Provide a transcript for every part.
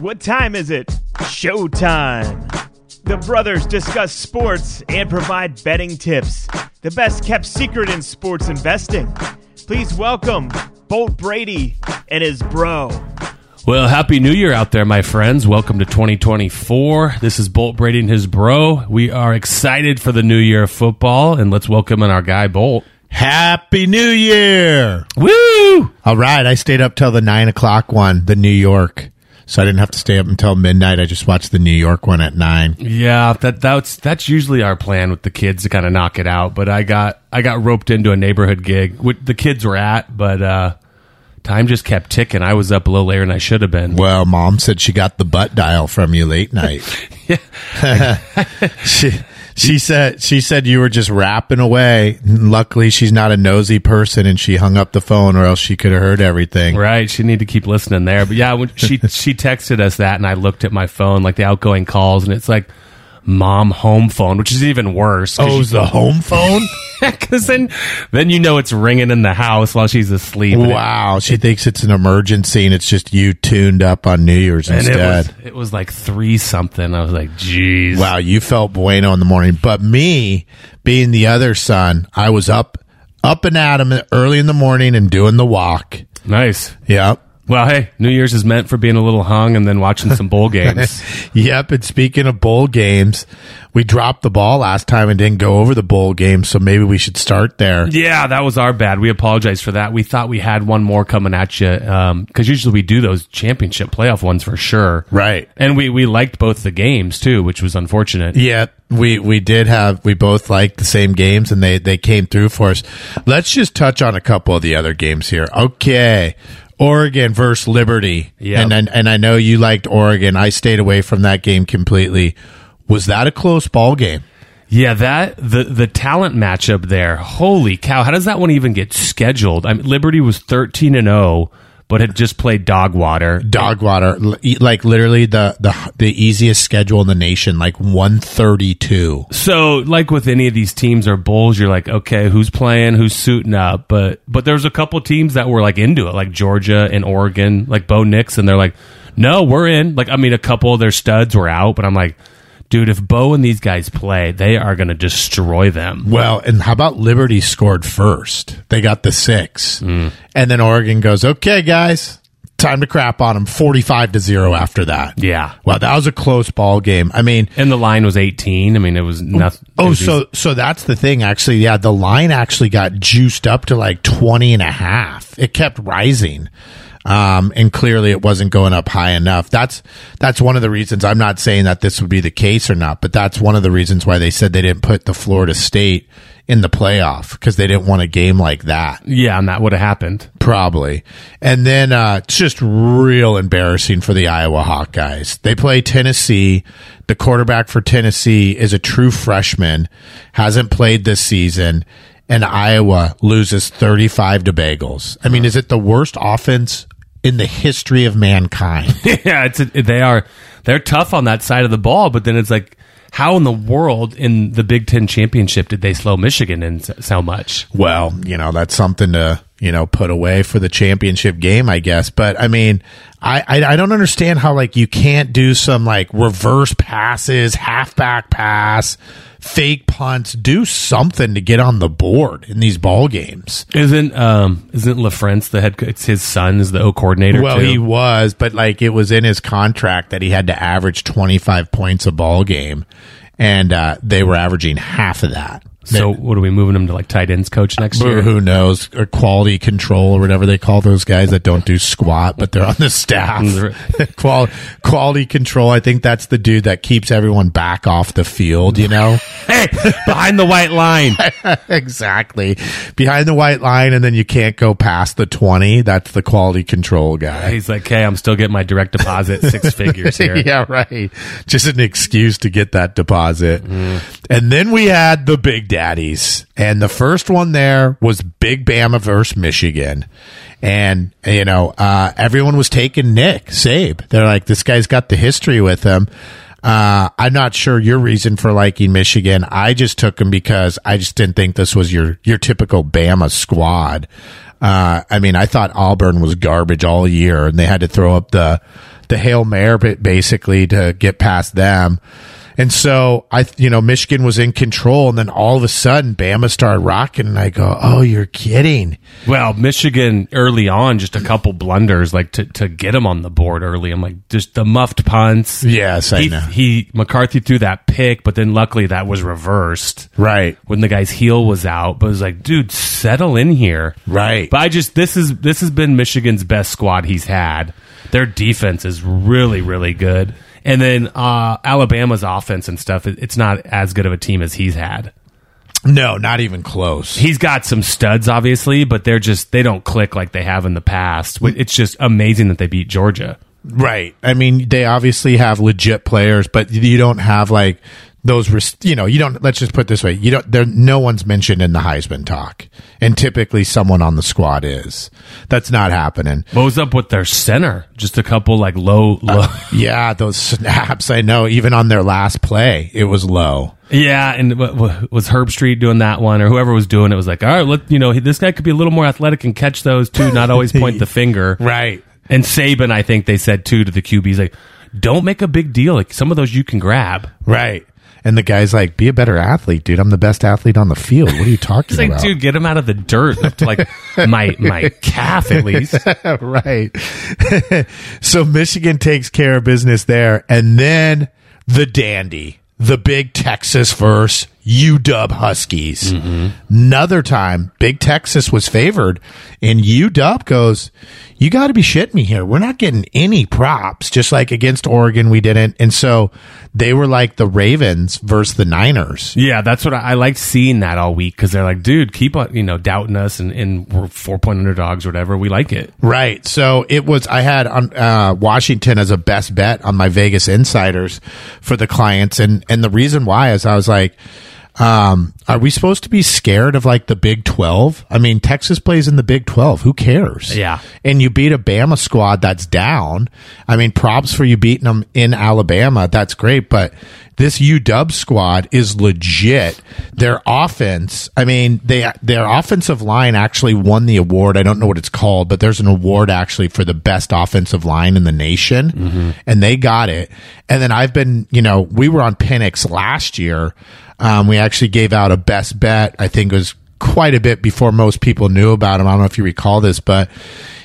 What time is it? Showtime. The brothers discuss sports and provide betting tips. The best kept secret in sports investing. Please welcome Bolt Brady and his bro. Well, happy new year out there, my friends. Welcome to 2024. This is Bolt Brady and his bro. We are excited for the new year of football, and let's welcome in our guy, Bolt. Happy New Year! Woo! All right, I stayed up till the nine o'clock one, the New York, so I didn't have to stay up until midnight. I just watched the New York one at nine. Yeah, that that's that's usually our plan with the kids to kind of knock it out. But I got I got roped into a neighborhood gig. The kids were at, but uh, time just kept ticking. I was up a little later than I should have been. Well, mom said she got the butt dial from you late night. she she said she said you were just rapping away. Luckily, she's not a nosy person, and she hung up the phone, or else she could have heard everything. Right, she need to keep listening there. But yeah, when she she texted us that, and I looked at my phone, like the outgoing calls, and it's like mom home phone, which is even worse. Oh, it was the home phone? Because then, then you know it's ringing in the house while she's asleep. and it- Wow, she thinks it's an emergency, and it's just you tuned up on New Year's and it instead. was, it was like three something. I was like, geez. Wow, you felt bueno in the morning. But me, being the other son, I was up up and at him early in the morning and doing the walk. Nice. Yep. Well, hey, New Year's is meant for being a little hung and then watching some bowl games. Yep. And speaking of bowl games, we dropped the ball last time and didn't go over the bowl game, so maybe we should start there. yeah, that was our bad. We apologize for that. We thought we had one more coming at you um, because usually we do those championship playoff ones for sure. Right. And we, we liked both the games too, which was unfortunate. Yeah, we we did have we both liked the same games and they they came through for us. Let's just touch on a couple of the other games here. Okay. Oregon versus Liberty. Yep. And, and and I know you liked Oregon. I stayed away from that game completely. Was that a close ball game? Yeah, that the the talent matchup there. Holy cow! How does that one even get scheduled? I mean, Liberty was thirteen and zero, but had just played dog water. Dog water, like literally the the the easiest schedule in the nation, like one thirty two. So, like with any of these teams or bulls, you're like, okay, who's playing, who's suiting up? But but there's a couple teams that were like into it, like Georgia and Oregon, like Bo Nix, and they're like, no, we're in. Like, I mean, a couple of their studs were out, but I'm like, dude, if Bo and these guys play, they are going to destroy them. Well, and how about Liberty scored first? They got the six, mm. and then Oregon goes, "Okay, guys, time to crap on them." Forty-five to zero after that. Yeah. Wow, that was a close ball game. I mean, And the line was 18. I mean, it was nothing. oh, was so so that's the thing. Actually, yeah, the line actually got juiced up to like 20 and a half. It kept rising. Um, and clearly it wasn't going up high enough. That's, that's one of the reasons I'm not saying that this would be the case or not, but that's one of the reasons why they said they didn't put the Florida State in the playoff because they didn't want a game like that. Yeah, and that would have happened. Probably. And then uh, it's just real embarrassing for the Iowa Hawkeyes. They play Tennessee. The quarterback for Tennessee is a true freshman, hasn't played this season, and Iowa loses 35 to Bagels. I mean, is it the worst offense in the history of mankind? yeah, it's a, they are they're tough on that side of the ball, but then it's like, how in the world in the Big Ten championship did they slow Michigan in so, so much? well, you know, that's something to, you know, put away for the championship game, I guess. But I mean, I, I, I don't understand how like you can't do some like reverse passes, halfback pass, fake punts, do something to get on the board in these ball games. Isn't um isn't LaFrance the head? co- It's his son is the O coordinator. Well, too? he was, but like it was in his contract that he had to average 25 points a ball game. And uh, they were averaging half of that. So what are we moving him to like tight ends coach next year? Who knows? Or quality control or whatever they call those guys that don't do squat, but they're on the staff. Qual- quality control. I think that's the dude that keeps everyone back off the field, you know? Hey, behind the white line. exactly. Behind the white line, and then you can't go past the 20. That's the quality control guy. He's like, hey, I'm still getting my direct deposit six figures here. yeah, right. Just an excuse to get that deposit. Mm. And then we had the Big Daddies. And the first one there was Big Bama versus Michigan. And, you know, uh, everyone was taking Nick Saban. They're like, this guy's got the history with him. Uh, I'm not sure your reason for liking Michigan. I just took them because I just didn't think this was your your typical Bama squad. Uh, I mean, I thought Auburn was garbage all year, and they had to throw up the the hail mary basically to get past them. And so I, you know, Michigan was in control, and then all of a sudden, Bama started rocking, and I go, "Oh, you're kidding!" Well, Michigan early on, just a couple blunders, like to, to get him on the board early. I'm like, just the muffed punts. Yes, I he, know. He McCarthy threw that pick, but then luckily that was reversed. Right, when the guy's heel was out. But it was like, dude, settle in here. Right. But I just this is this has been Michigan's best squad he's had. Their defense is really really good. And then uh, Alabama's offense and stuff, it- it's not as good of a team as he's had. no, not even close. He's got some studs, obviously, but they're just they don't click like they have in the past. It's just amazing that they beat Georgia. Right. I mean, they obviously have legit players, but you don't have like those. were You know, you don't. Let's just put it this way: you don't. There, no one's mentioned in the Heisman talk, and typically someone on the squad is. That's not happening. What was up with their center? Just a couple like low, uh, low. Yeah, those snaps. I know. Even on their last play, it was low. Yeah, and what, what, was Herbstreit doing that one, or whoever was doing it was like, all right, let you know, this guy could be a little more athletic and catch those too, not always point the finger. Right. And Saban, I think they said too to the QBs, like, don't make a big deal. Like some of those you can grab. Right. And the guy's like, "Be a better athlete, dude. I'm the best athlete on the field. What are you talking It's like, about?" dude, get him out of the dirt up to like my my calf at least. right. so Michigan takes care of business there, and then the dandy, the big Texas versus UW Huskies. Another time, Big Texas was favored, and UW goes, "You got to be shitting me here. We're not getting any props, just like against Oregon, we didn't." And so they were like the Ravens versus the Niners. Yeah, that's what I, I liked seeing that all week because they're like, dude, keep on, you know, doubting us and, and we're four point underdogs or whatever. We like it. Right. So it was, I had on, uh, Washington as a best bet on my Vegas insiders for the clients. And, and the reason why is I was like, um, are we supposed to be scared of like the Big 12? I mean, Texas plays in the Big 12. Who cares? Yeah. And you beat a Bama squad that's down. I mean, props for you beating them in Alabama. That's great. But this UW squad is legit. Their offense, I mean, they their offensive line actually won the award. I don't know what it's called, but there's an award actually for the best offensive line in the nation, and they got it. And then I've been, you know, we were on Penix last year. Um, we actually gave out a best bet. I think it was quite a bit before most people knew about him. I don't know if you recall this, but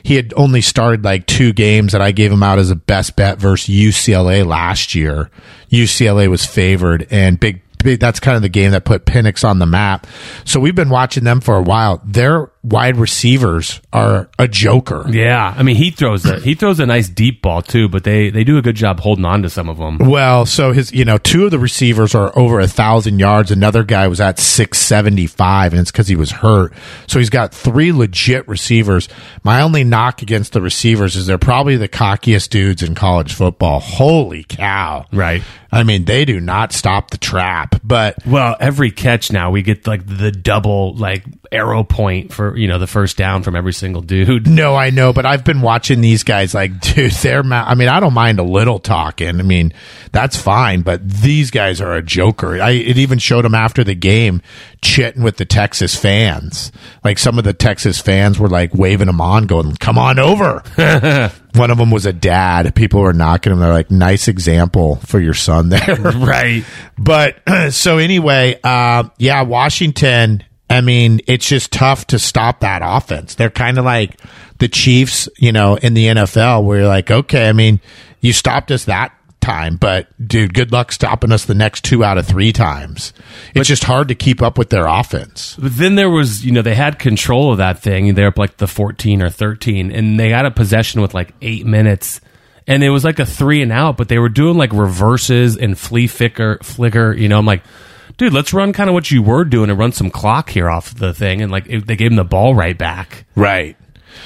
he had only started like two games that I gave him out as a best bet versus UCLA last year. UCLA was favored and big, big that's kind of the game that put Penix on the map. So we've been watching them for a while. Their wide receivers are a joker. Yeah, I mean, he throws a he throws a nice deep ball too, but they they do a good job holding on to some of them. Well, so his, you know, two of the receivers are over a thousand yards. Another guy was at six seventy five, and it's because he was hurt. So he's got three legit receivers. My only knock against the receivers is they're probably the cockiest dudes in college football. Holy cow! Right. I mean, they do not stop the trap. But Well, every catch now we get like the double like arrow point for you know the first down from every single dude. no, I know. But I've been watching these guys. Like, dude, they're. Ma- I mean, I don't mind a little talking. I mean, that's fine. But these guys are a joker. I it even showed them after the game chitting with the Texas fans. Like some of the Texas fans were like waving them on, going, "Come on over." One of them was a dad. People were knocking him. They're like, "Nice example for your son there." right. But so anyway, uh, yeah, Washington. I mean, it's just tough to stop that offense. They're kind of like the Chiefs, you know, in the NFL, where you're like, okay, I mean, you stopped us that time, but dude, good luck stopping us the next two out of three times. It's just hard to keep up with their offense. But then there was, you know, they had control of that thing. They're up like the 14 or 13, and they got a possession with like eight minutes. And it was like a three and out, but they were doing like reverses and flea flicker, flicker. You know, I'm like, dude, let's run kind of what you were doing and run some clock here off the thing. And like, it, they gave him the ball right back. Right.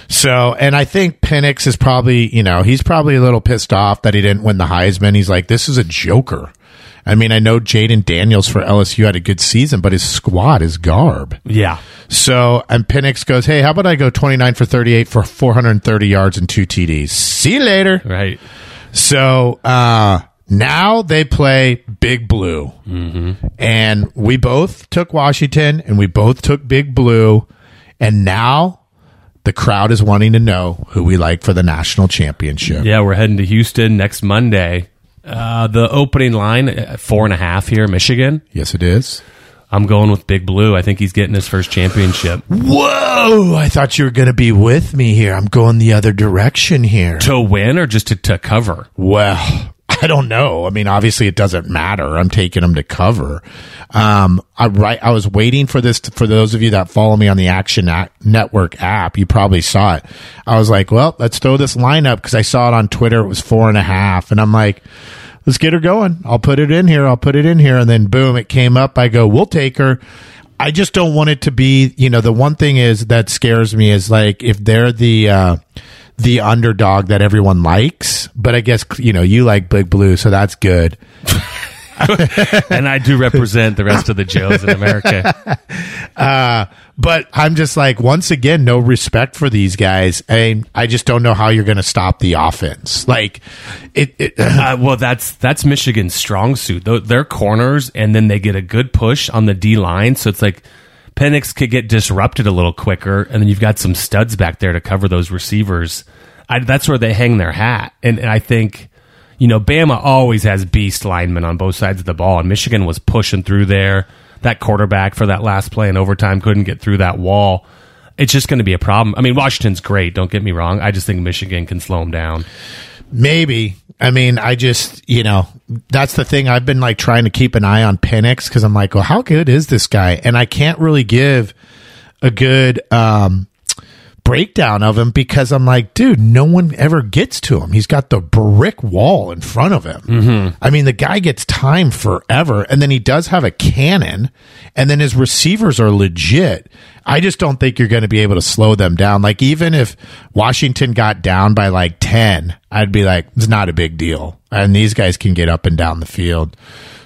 So, and I think Penix is probably, you know, he's probably a little pissed off that he didn't win the Heisman. He's like, this is a joker. I mean, I know Jayden Daniels for LSU had a good season, but his squad is garb. Yeah. So, and Penix goes, hey, how about I go 29 for 38 for 430 yards and two TDs? See you later. Right. So, uh, Now they play Big Blue. And we both took Washington and we both took Big Blue. And now the crowd is wanting to know who we like for the national championship. Yeah, we're heading to Houston next Monday. Uh, the opening line, uh, four and a half here, Michigan. Yes, it is. I'm going with Big Blue. I think he's getting his first championship. Whoa! I thought you were going to be with me here. I'm going the other direction here. To win or just to, to cover? Well, I don't know. I mean, obviously it doesn't matter. I'm taking them to cover. Um, I right. I was waiting for this to, for those of you that follow me on the Action Ac- Network app. You probably saw it. I was like, well, let's throw this line up because I saw it on Twitter. It was four and a half, and I'm like, let's get her going. I'll put it in here. I'll put it in here, and then boom, it came up. I go, we'll take her. I just don't want it to be, you know, the one thing is that scares me is like if they're the uh the underdog that everyone likes, but I guess you know, you like Big Blue, so that's good. and I do represent the rest of the Joes in America. Uh but I'm just like once again no respect for these guys. and I just don't know how you're going to stop the offense. Like it, it Uh, well, that's that's Michigan's strong suit. They're corners, and then they get a good push on the D line. So it's like Penix could get disrupted a little quicker, and then you've got some studs back there to cover those receivers. I, that's where they hang their hat, and, and I think you know Bama always has beast linemen on both sides of the ball, and Michigan was pushing through there. That quarterback for that last play in overtime couldn't get through that wall. It's just going to be a problem. I mean, Washington's great. Don't get me wrong. I just think Michigan can slow them down. Maybe. I mean, I just, you know, that's the thing. I've been like trying to keep an eye on Penix because I'm like, well, how good is this guy? And I can't really give a good um, breakdown of him because I'm like, dude, no one ever gets to him. He's got the brick wall in front of him. Mm-hmm. I mean, the guy gets time forever. And then he does have a cannon. And then his receivers are legit. I just don't think you're going to be able to slow them down. Like, even if Washington got down by like 10, I'd be like, it's not a big deal. And these guys can get up and down the field.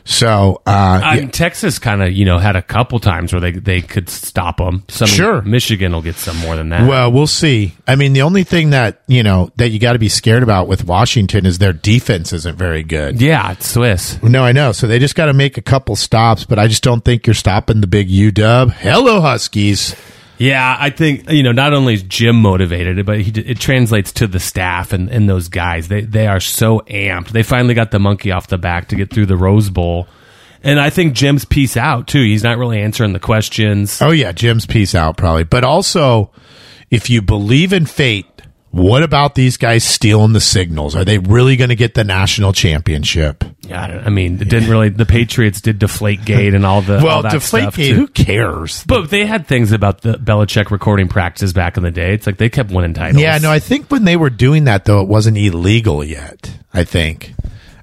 So, uh, I mean, Texas kind of, you know, had a couple times where they they could stop them. Some Sure. Michigan will get some more than that. Well, we'll see. I mean, the only thing that, you know, that you got to be scared about with Washington is their defense isn't very good. yeah, it's Swiss. No, I know. So they just got to make a couple stops, but I just don't think you're stopping the big UW. Hello, Huskies. Yeah, I think you know not only is Jim motivated, but he, it translates to the staff and, and those guys. They they are so amped. They finally got the monkey off the back to get through the Rose Bowl, and I think Jim's peace out too. He's not really answering the questions. Oh, yeah. Jim's peace out, probably. But also, if you believe in fate, what about these guys stealing the signals? Are they really going to get the national championship? Yeah, I, I mean, it didn't really. The Patriots did deflate gate and all the all Well, that deflate stuff, gate, too. who cares? But they had things about the Belichick recording practices back in the day. It's like they kept winning titles. Yeah, no, I think when they were doing that, though, it wasn't illegal yet. I think.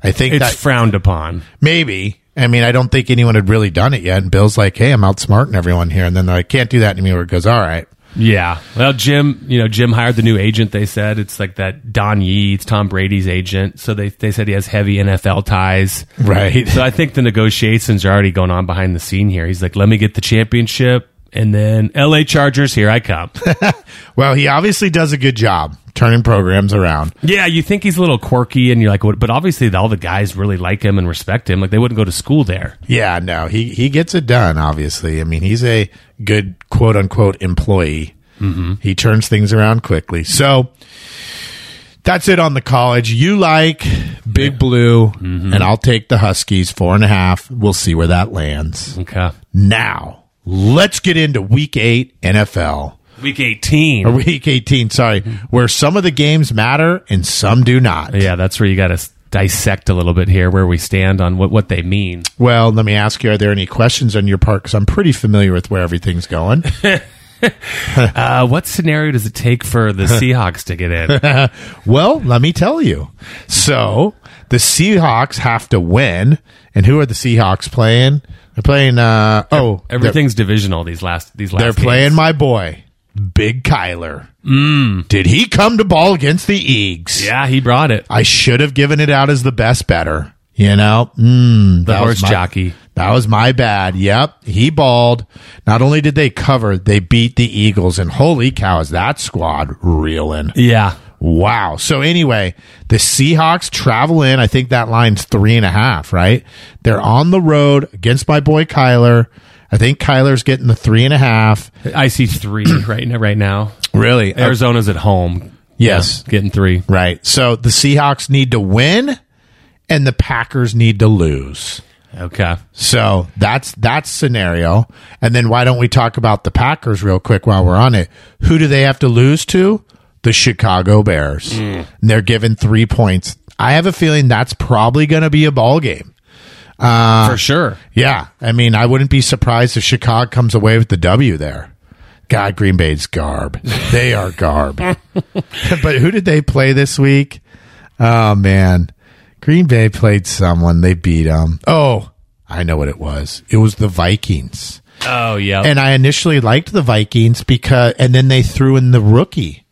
I think it's that frowned upon. maybe. I mean, I don't think anyone had really done it yet. And Bill's like, hey, I'm outsmarting everyone here. And then they're like, can't do that anymore. It goes, all right. Yeah. Well, Jim, you know, Jim hired the new agent. They said it's like that Don Yee, it's Tom Brady's agent. So they they said he has heavy NFL ties. Right. So I think the negotiations are already going on behind the scene here. He's like, let me get the championship, and then L.A. Chargers, here I come. Well, he obviously does a good job turning programs around. yeah, you think he's a little quirky, and you're like. But obviously, all the guys really like him and respect him. Like they wouldn't go to school there. Yeah, no, he, he gets it done, obviously. I mean, he's a good quote unquote employee. Mm-hmm. He turns things around quickly. So that's it on the college. You like Big Blue, and I'll take the Huskies, four and a half. We'll see where that lands. Okay. Now, let's get into week eight NFL. Week 18. Or week 18, sorry, where some of the games matter and some do not. yeah, that's where you got to dissect a little bit here, where we stand on what what they mean. Well, let me ask you, are there any questions on your part? Because I'm pretty familiar with where everything's going. Uh, what scenario does it take for the Seahawks to get in? well, let me tell you. So the Seahawks have to win. And who are the Seahawks playing? They're playing, uh, oh, Everything's divisional these last these last. They're, they're playing my boy, Big Kyler. Mm. Did he come to ball against the Eagles? Yeah, he brought it. I should have given it out as the best better. You know, mm, The horse my- jockey. That was my bad. Yep, he balled. Not only did they cover, they beat the Eagles, and holy cow, is that squad reeling? Yeah, Wow. So anyway, the Seahawks travel in. I think that line's three and a half, right? They're on the road against my boy Kyler. I think Kyler's getting the three and a half. I see three right now. Right now, Really? Uh, Arizona's at home. Yes. Yeah, getting three. Right. So the Seahawks need to win and the Packers need to lose. Okay. So that's that's scenario. And then why don't we talk about the Packers real quick while we're on it? Who do they have to lose to? The Chicago Bears. And they're given 3 points. I have a feeling that's probably going to be a ball game. Uh, For sure. Yeah. I mean, I wouldn't be surprised if Chicago comes away with the W there. God, Green Bay's garb. They are garb. but who did they play this week? Oh, man. Green Bay played someone. They beat them. Oh, I know what it was. It was the Vikings. Oh yeah. And I initially liked the Vikings because, and then they threw in the rookie.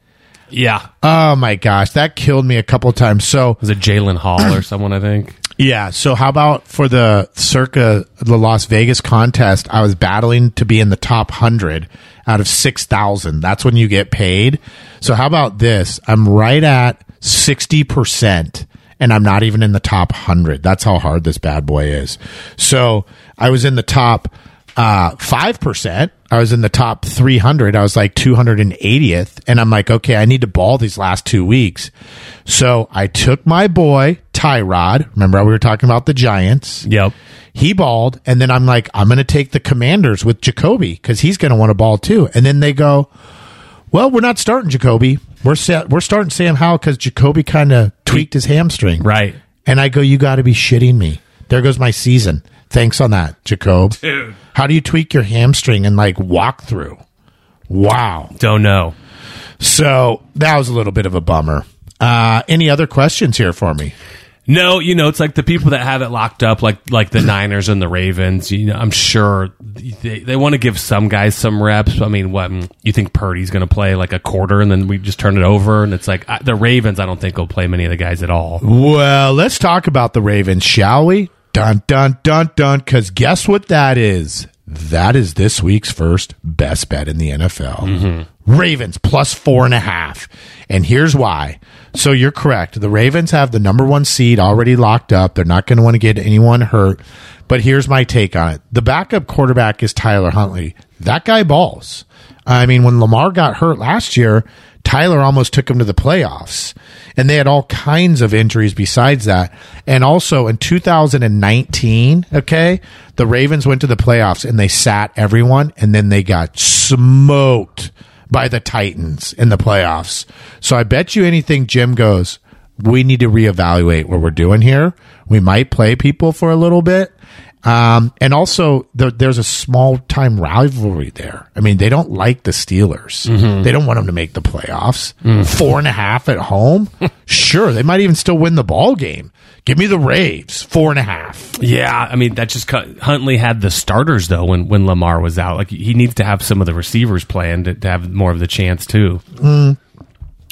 Yeah. Oh my gosh, that killed me a couple times. So Was it Jaren Hall or someone? I think. Yeah. So how about for the circa the Las Vegas contest? I was battling to be in the top hundred out of six thousand. That's when you get paid. So how about this? I'm right at sixty percent, and I'm not even in the top hundred. That's how hard this bad boy is. So I was in the top uh, five percent. I was in the top three hundred. I was like two hundred and eightieth, and I'm like, okay, I need to ball these last two weeks. So I took my boy Tyrod. Remember, we were talking about the Giants. Yep. He balled, and then I'm like, I'm going to take the Commanders with Jacoby because he's going to want to ball too. And then they go, well, we're not starting Jacoby. We're sa- we're starting Sam Howell because Jacoby kind of tweaked his hamstring. Right. And I go, you got to be shitting me. There goes my season. Thanks on that, Jacob. Dude. How do you tweak your hamstring and like walk through? Wow. Don't know. So that was a little bit of a bummer. Uh, any other questions here for me? No, you know, it's like the people that have it locked up, like like the Niners and the Ravens. You know, I'm sure they, they want to give some guys some reps. I mean, what you think Purdy's going to play like a quarter, and then we just turn it over, and it's like I, the Ravens. I don't think will play many of the guys at all. Well, let's talk about the Ravens, shall we? Dun dun dun dun. Because guess what that is? That is this week's first best bet in the NFL. Mm-hmm. Ravens plus four and a half. And here's why. So you're correct. The Ravens have the number one seed already locked up. They're not going to want to get anyone hurt. But here's my take on it. The backup quarterback is Tyler Huntley. That guy balls. I mean, when Lamar got hurt last year, Tyler almost took him to the playoffs. And they had all kinds of injuries besides that. And also in 2019, okay, the Ravens went to the playoffs and they sat everyone and then they got smoked by the Titans in the playoffs. So I bet you anything Jim goes, we need to reevaluate what we're doing here. We might play people for a little bit. Um, and also there, there's a small time rivalry there. I mean, they don't like the Steelers. Mm-hmm. They don't want them to make the playoffs. Mm. Four and a half at home. sure. They might even still win the ball game. Give me the Raves. Four and a half. Yeah, I mean that just cut, Huntley had the starters though when when Lamar was out. Like he needs to have some of the receivers playing to, to have more of the chance too. Mm.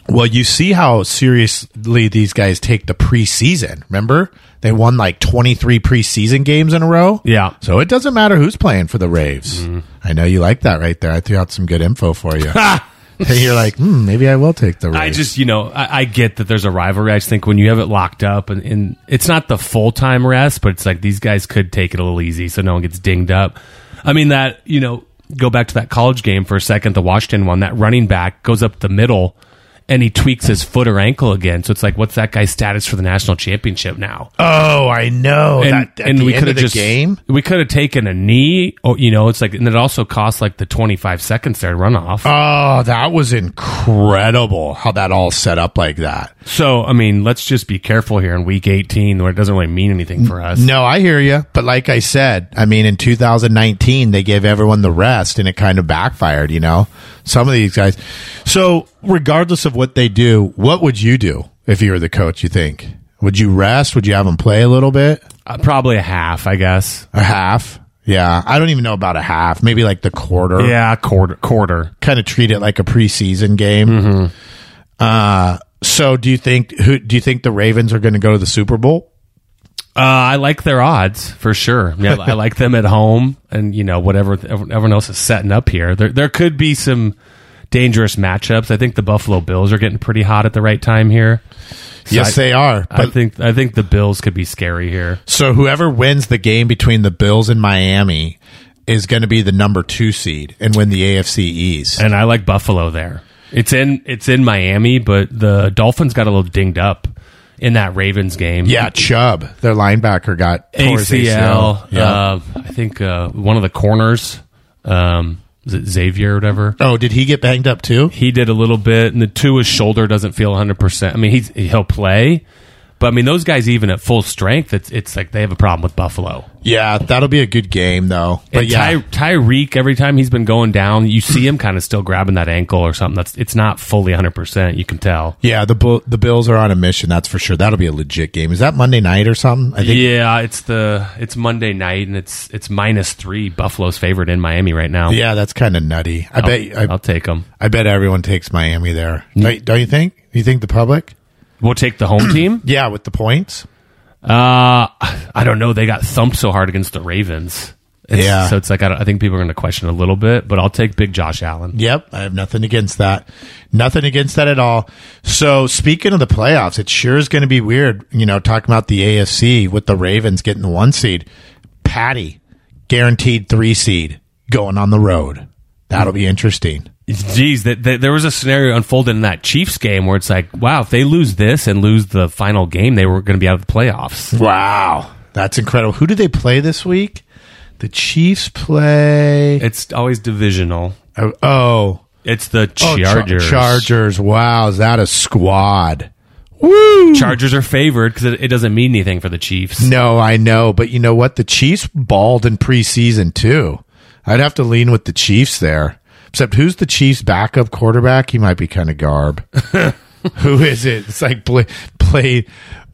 Well, you see how seriously these guys take the preseason. Remember? They won like 23 preseason games in a row. Yeah. So it doesn't matter who's playing for the Raves. I know you like that right there. I threw out some good info for you. Hey, You're like, hmm, maybe I will take the Raves. I just, you know, I, I get that there's a rivalry. I just think when you have it locked up and, and it's not the full time rest, but it's like these guys could take it a little easy so no one gets dinged up. I mean, that, you know, go back to that college game for a second, the Washington one, that running back goes up the middle and he tweaks his foot or ankle again. So it's like, what's that guy's status for the national championship now? oh, I know. and, that, at and the we could have just game. we could have taken a knee or you know it's like and it also cost like the 25 seconds there to run off Oh, that was incredible how that all set up like that. so i mean let's just be careful here in week 18 where it doesn't really mean anything for us No, I hear you. But like I said, I mean, in 2019, they gave everyone the rest and it kind of backfired, you know? Some of these guys. So, regardless of what they do, what would you do if you were the coach, you think? Would you rest? Would you have them play a little bit? Uh, probably a half i guess A half? Yeah. I don't even know about a half. Maybe like the quarter. yeah quarter quarter Kind of treat it like a preseason game. Uh, so do you think who do you think the Ravens are going to go to the Super Bowl? Uh, i like their odds for sure yeah, i like them at home and you know whatever everyone else is setting up here there, there could be some dangerous matchups. I think the Buffalo Bills are getting pretty hot at the right time here. So yes, I, they are. I think I think the Bills could be scary here. so whoever wins the game between the Bills and Miami is going to be the number two seed and win the AFC East. And I like Buffalo there. It's in it's in Miami, but the Dolphins got a little dinged up in that Ravens game. Yeah, Chubb, their linebacker, got his ACL. Yeah. Uh, I think uh, one of the corners, um, Xavier or whatever. oh, did he get banged up too? He did a little bit, and the two his shoulder doesn't feel 100. percent I mean, he's he'll play, but I mean those guys even at full strength, it's it's like they have a problem with Buffalo. Yeah, that'll be a good game though. But And yeah, Ty, Tyreek, every time he's been going down, you see him kind of still grabbing that ankle or something. That's it's not fully 100. percent You can tell. yeah, the the Bills are on a mission. That's for sure. That'll be a legit game. Is that Monday night or something? I think. Yeah, it's the it's Monday night and it's it's minus three. Buffalo's favorite in Miami right now. Yeah, that's kind of nutty. I I'll, bet. I, I'll take them. I bet everyone takes Miami there. Don't, don't you think? You think the public? We'll take the home team. Yeah, with the points. Uh, I don't know. They got thumped so hard against the Ravens. It's- Yeah. So it's like I, I think people are going to question a little bit, but I'll take Big Josh Allen. Yep, I have nothing against that. Nothing against that at all. So speaking of the playoffs, it sure is going to be weird. You know, talking about the AFC with the Ravens getting the one seed, Patty guaranteed three seed going on the road. That'll be interesting. Geez, that, that, there was a scenario unfolded in that Chiefs game where it's like, wow, if they lose this and lose the final game, they were going to be out of the playoffs. Wow, that's incredible. Who do they play this week? The Chiefs play. It's always divisional. Oh, oh, It's the oh, Char- Chargers. Chargers. Wow, is that a squad? Woo! Chargers are favored because it, it doesn't mean anything for the Chiefs. No, I know, but you know what? The Chiefs balled in preseason too. I'd have to lean with the Chiefs there. Except who's the Chiefs' backup quarterback? He might be kind of garb. Who is it? It's like Bla- Bla-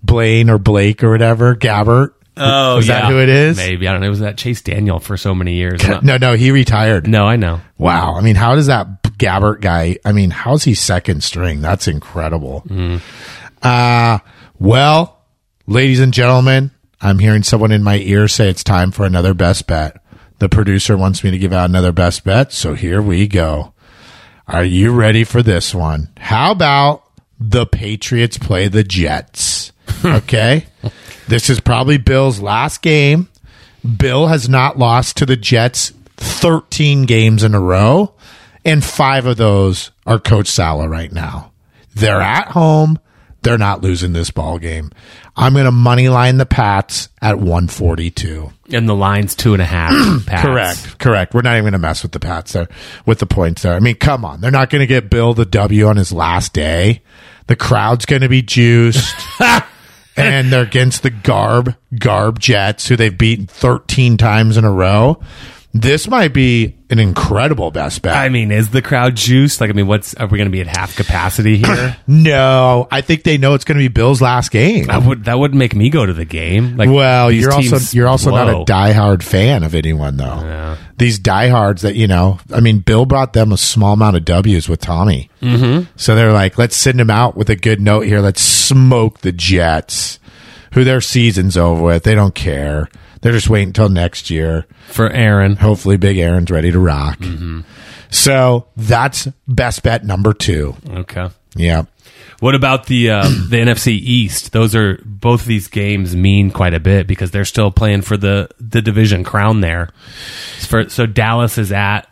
Blaine or Blake or whatever. Gabbert. Oh, is that who it is? Maybe I don't know. It was that Chase Daniel for so many years. No, no, he retired. no, I know. Wow. I mean, how does that Gabbert guy? I mean, how's he second string? That's incredible. Uh, well, ladies and gentlemen, I'm hearing someone in my ear say it's time for another best bet. The producer wants me to give out another best bet, so here we go. Are you ready for this one? How about the Patriots play the Jets? Okay. this is probably Bill's last game. Bill has not lost to the Jets 13 games in a row, and five of those are Coach Saleh right now. They're at home. They're not losing this ball game. I'm going to money line the Pats at 142. And the line's two and a half. Pats. Correct. Correct. We're not even going to mess with the Pats there, with the points there. I mean, come on. They're not going to get Bill the W on his last day. The crowd's going to be juiced. and they're against the Garb, Garb Jets, who they've beaten 13 times in a row. This might be an incredible best bet. I mean, is the crowd juiced? Like, I mean, what's are we going to be at half capacity here? no, I think they know it's going to be Bill's last game. I would that would make me go to the game. Like, Well, you're also you're also not blow. a diehard fan of anyone though. Yeah. These diehards that you know, I mean, Bill brought them a small amount of W's with Tommy, mm-hmm. so they're like, let's send him out with a good note here. Let's smoke the Jets, who their season's over with. They don't care. They're just waiting until next year. for Aaron. Hopefully, Big Aaron's ready to rock. Mm-hmm. So that's best bet number two. Okay. Yeah. What about the uh, the NFC East? Those are both of these games mean quite a bit because they're still playing for the the division crown there. For, so Dallas is at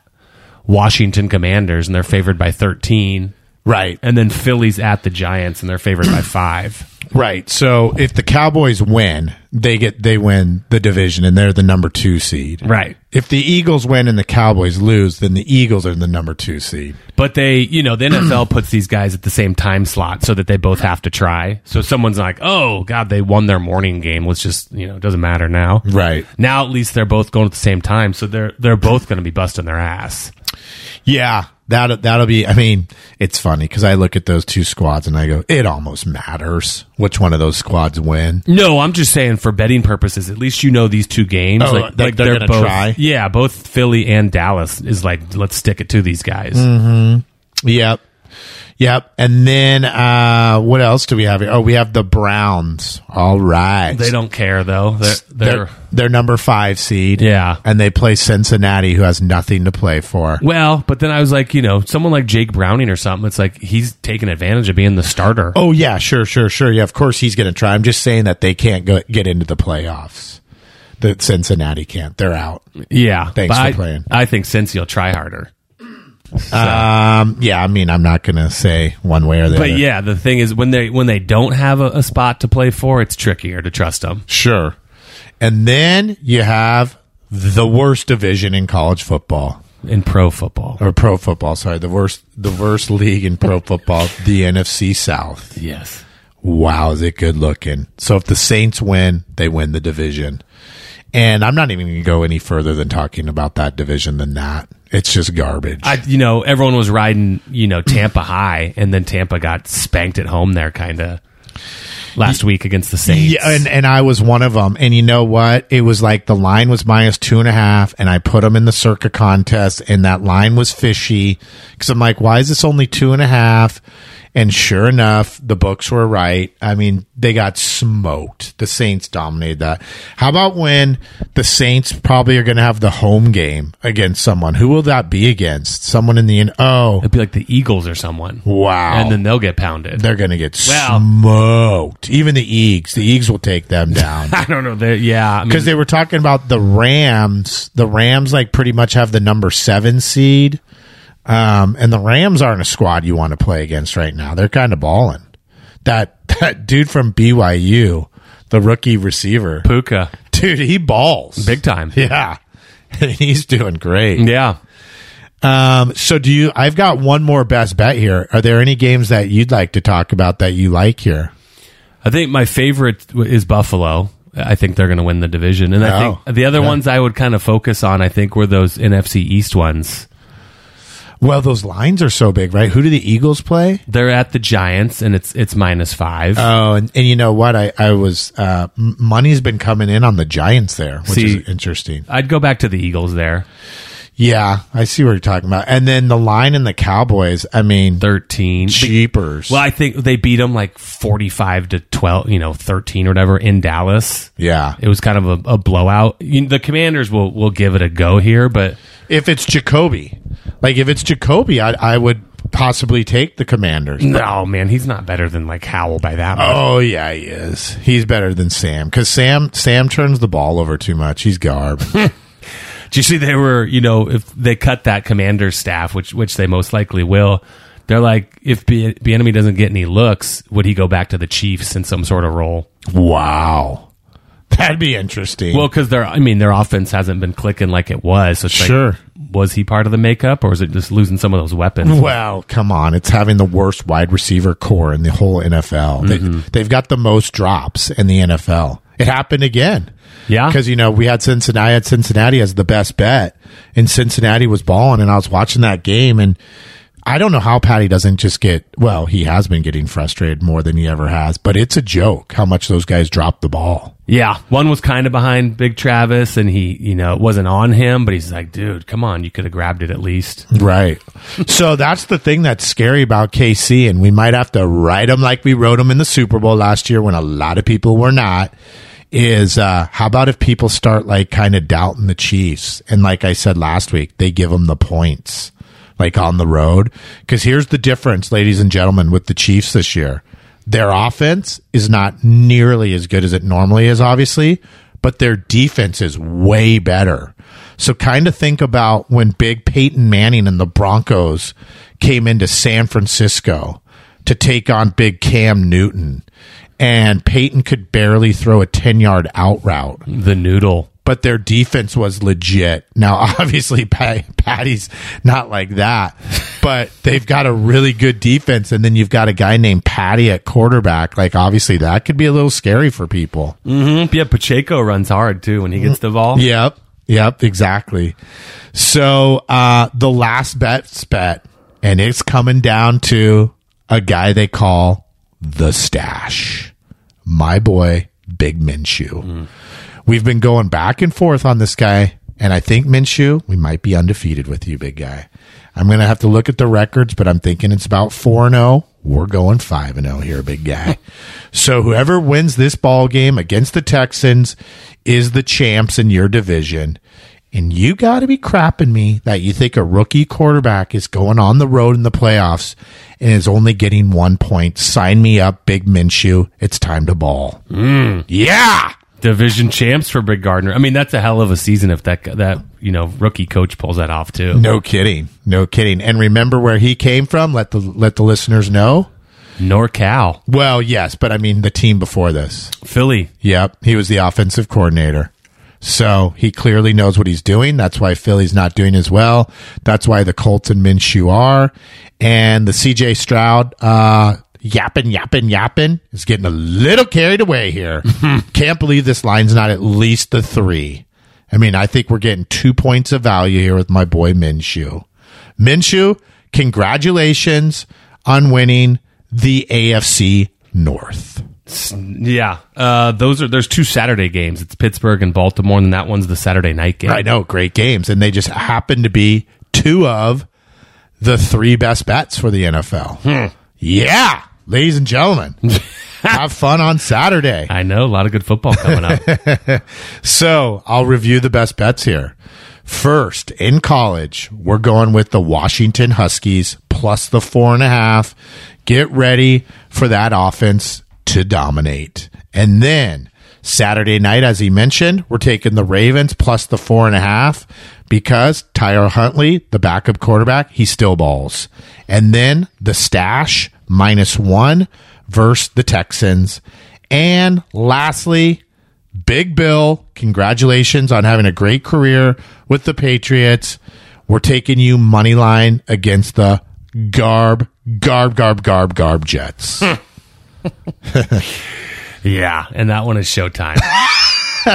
Washington Commanders and they're favored by 13 Right. and then Philly's at the Giants and they're favored by 5. Right. So if the Cowboys win, they get they win the division and they're the number two seed. Right. If the Eagles win and the Cowboys lose, then the Eagles are the number two seed. But they, you know, the NFL puts these guys at the same time slot so that they both have to try. So someone's like, "Oh god, they won their morning game. Let's just, you know, it doesn't matter now." Right. Now at least they're both going at the same time, so they're they're both going to be busting their ass. Yeah. That that'll be. I mean, it's funny because I look at those two squads and I go, it almost matters which one of those squads win. No, I'm just saying for betting purposes, at least you know these two games. Oh, like, that like they're gonna both, try? Yeah, both Philly and Dallas is like, let's stick it to these guys. Mm-hmm. Yep. Yep. And then uh, what else do we have here? Oh, we have the Browns. All right. They don't care though. They're, they're, They're, they're number five seed. Yeah. And they play Cincinnati, who has nothing to play for. well, but then I was like, you know, someone like Jake Browning or something. It's like he's taking advantage of being the starter. Oh, yeah, sure, sure, sure. Yeah, of course he's going to try. I'm just saying that they can't go, get into the playoffs. That Cincinnati can't. They're out. yeah, Thanks for I, playing. I think Cincy will try harder. Um, yeah, I mean, I'm not going to say one way or the other. But other. yeah, the thing is when they when they don't have a, a spot to play for, it's trickier to trust them. Sure. And then you have the worst division in college football. in pro football. or pro football. Sorry, the worst, the worst league in pro football, the NFC South. Yes. Wow, is it good looking? So if the Saints win, they win the division. And I'm not even going to go any further than talking about that division than that. It's just garbage. I, you know, everyone was riding, you know, Tampa high, and then Tampa got spanked at home there, kind of last week against the Saints. Yeah, and, and I was one of them. And you know what? It was like the line was minus two and a half, and I put them in the circa contest, and that line was fishy because I'm like, why is this only two and a half? And sure enough, the books were right. I mean, they got smoked. The Saints dominated that. How about when the Saints probably are going to have the home game against someone? Who will that be against? Someone in the oh It'd be like the Eagles or someone. wow, And then they'll get pounded. they're going to get Well- smoked. Even the Eags, the Eags will take them down. I don't know. They're- Yeah. I mean, because they were talking about the Rams. The Rams like pretty much have the number seven seed, um, and the Rams aren't a squad you want to play against right now. They're kind of balling. That that dude from BYU, the rookie receiver, Puka, dude, he balls big time. Yeah, he's doing great. Yeah. Um, so do you? I've got one more best bet here. Are there any games that you'd like to talk about that you like here? I think my favorite is Buffalo. I think they're going to win the division. And I Oh, think the other yeah. ones I would kind of focus on, I think, were those NFC East ones. Well, those lines are so big, right? Who do the Eagles play? They're at the Giants, and it's it's minus five. Oh, and, and you know what? I, I was uh, m- money's been coming in on the Giants there, which See- is interesting. I'd go back to the Eagles there. Yeah, I see what you're talking about. And then the line and the Cowboys. I mean, 13. cheapers. Well, I think they beat them like 45 to 12, you know, 13 or whatever in Dallas. yeah, It was kind of a, a blowout. You, the Commanders will will give it a go here, but if it's Jacoby, like if it's Jacoby, I, I would possibly take the Commanders. no, man, he's not better than like Howell by that much. Oh yeah, he is. He's better than Sam because Sam Sam turns the ball over too much. He's garb. Do you see they were, you know, if they cut that commander staff, which which they most likely will, they're like, if the enemy doesn't get any looks, would he go back to the Chiefs in some sort of role? wow, that'd be interesting. Well, because their, I mean, their offense hasn't been clicking like it was. So it's Sure. Like, was he part of the makeup, or is it just losing some of those weapons? Well, come on. It's having the worst wide receiver corps in the whole NFL. They, mm-hmm. they've got the most drops in the NFL. It happened again. Yeah. Because, you know, we had Cincinnati, I had Cincinnati as the best bet, and Cincinnati was balling, and I was watching that game, and I don't know how Patty doesn't just get, well, he has been getting frustrated more than he ever has, but it's a joke how much those guys drop the ball. Yeah, one was kind of behind Big Travis, and he, you know, it wasn't on him, but he's like, dude, come on, you could have grabbed it at least. Right. so that's the thing that's scary about KC, and we might have to write them like we wrote them in the Super Bowl last year when a lot of people were not. Is uh, how about if people start like kind of doubting the Chiefs, and like I said last week, they give them the points like on the road. Because here's the difference, ladies and gentlemen, with the Chiefs this year. Their offense is not nearly as good as it normally is, obviously, but their defense is way better. So kind of think about when big Peyton Manning and the Broncos came into San Francisco to take on big Cam Newton. And Peyton could barely throw a 10 yard out route The noodle. But their defense was legit. Now, obviously, Pat, Patty's not like that, but they've got a really good defense. And then you've got a guy named Patty at quarterback. Like, obviously, that could be a little scary for people. Mm-hmm. Yeah, Pacheco runs hard too when he gets the ball. Yep. Yep. Exactly. So, uh, the last bet's bet, and it's coming down to a guy they call the stash. My boy, Big Minshew. We've been going back and forth on this guy, and I think Minshew, we might be undefeated with you, big guy. I'm going to have to look at the records, but I'm thinking it's about 4 0. We're going 5 0 here, big guy. so whoever wins this ball game against the Texans is the champs in your division. And you got to be crapping me that you think a rookie quarterback is going on the road in the playoffs and is only getting one point. Sign me up, Big Minshew. It's time to ball. Mm. Yeah. Division champs for Big Gardner. I mean, that's a hell of a season if that that you know rookie coach pulls that off too. No kidding. No kidding. And remember where he came from? Let the let the listeners know. NorCal, Well, yes, but I mean the team before this. Philly. Yep, he was the offensive coordinator. So he clearly knows what he's doing. That's why Philly's not doing as well. That's why the Colts and Minshew are. And the CJ Stroud, uh, yapping, yapping, yapping is getting a little carried away here. Can't believe this line's not at least the three. I mean, I think we're getting two points of value here with my boy Minshew. Minshew, congratulations on winning the AFC North. Yeah, uh, those are there's two Saturday games. It's Pittsburgh and Baltimore, and that one's the Saturday night game. I know, great games. And they just happen to be two of the three best bets for the NFL. Yeah, ladies and gentlemen, have fun on Saturday. I know a lot of good football coming up. So I'll review the best bets here. First, in college, we're going with the Washington Huskies plus the four and a half. Get ready for that offense to dominate. And then Saturday night, as he mentioned, we're taking the Ravens plus the four and a half because Tyler Huntley, the backup quarterback, he still balls. And then the stash minus one versus the Texans. And lastly, Big Bill, congratulations on having a great career with the Patriots. We're taking you money line against the Garb, Garb, Garb, Garb, Garb Jets. yeah, and that one is Showtime.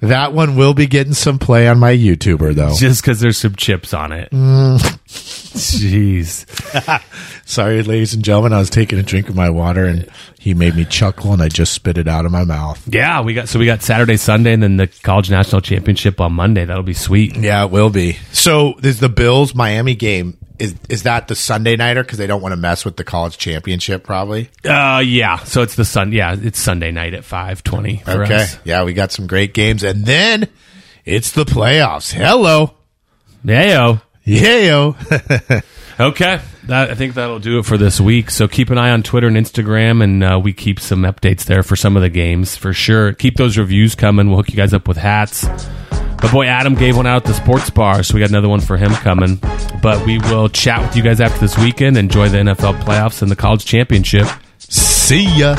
that one will be getting some play on my YouTuber, though. Just because there's some chips on it. Mm. Jeez. Sorry, ladies and gentlemen, I was taking a drink of my water and he made me chuckle and I just spit it out of my mouth. Yeah, we got so we got Saturday, Sunday, and then the college national championship on Monday. That'll be sweet. Yeah, it will be. So, there's the Bills Miami game? Is is that the Sunday nighter because they don't want to mess with the college championship? Probably. Uh, yeah. So it's the sun. Yeah, it's Sunday night at five twenty. Okay. Us. Yeah, we got some great games, and then it's the playoffs. Hello, Yayo. yayo. Okay, that, I think that'll do it for this week. So keep an eye on Twitter and Instagram, and uh, we keep some updates there for some of the games for sure. Keep those reviews coming. We'll hook you guys up with hats. My boy Adam gave one out at the sports bar, so we got another one for him coming. But we will chat with you guys after this weekend. Enjoy the NFL playoffs and the college championship. See ya.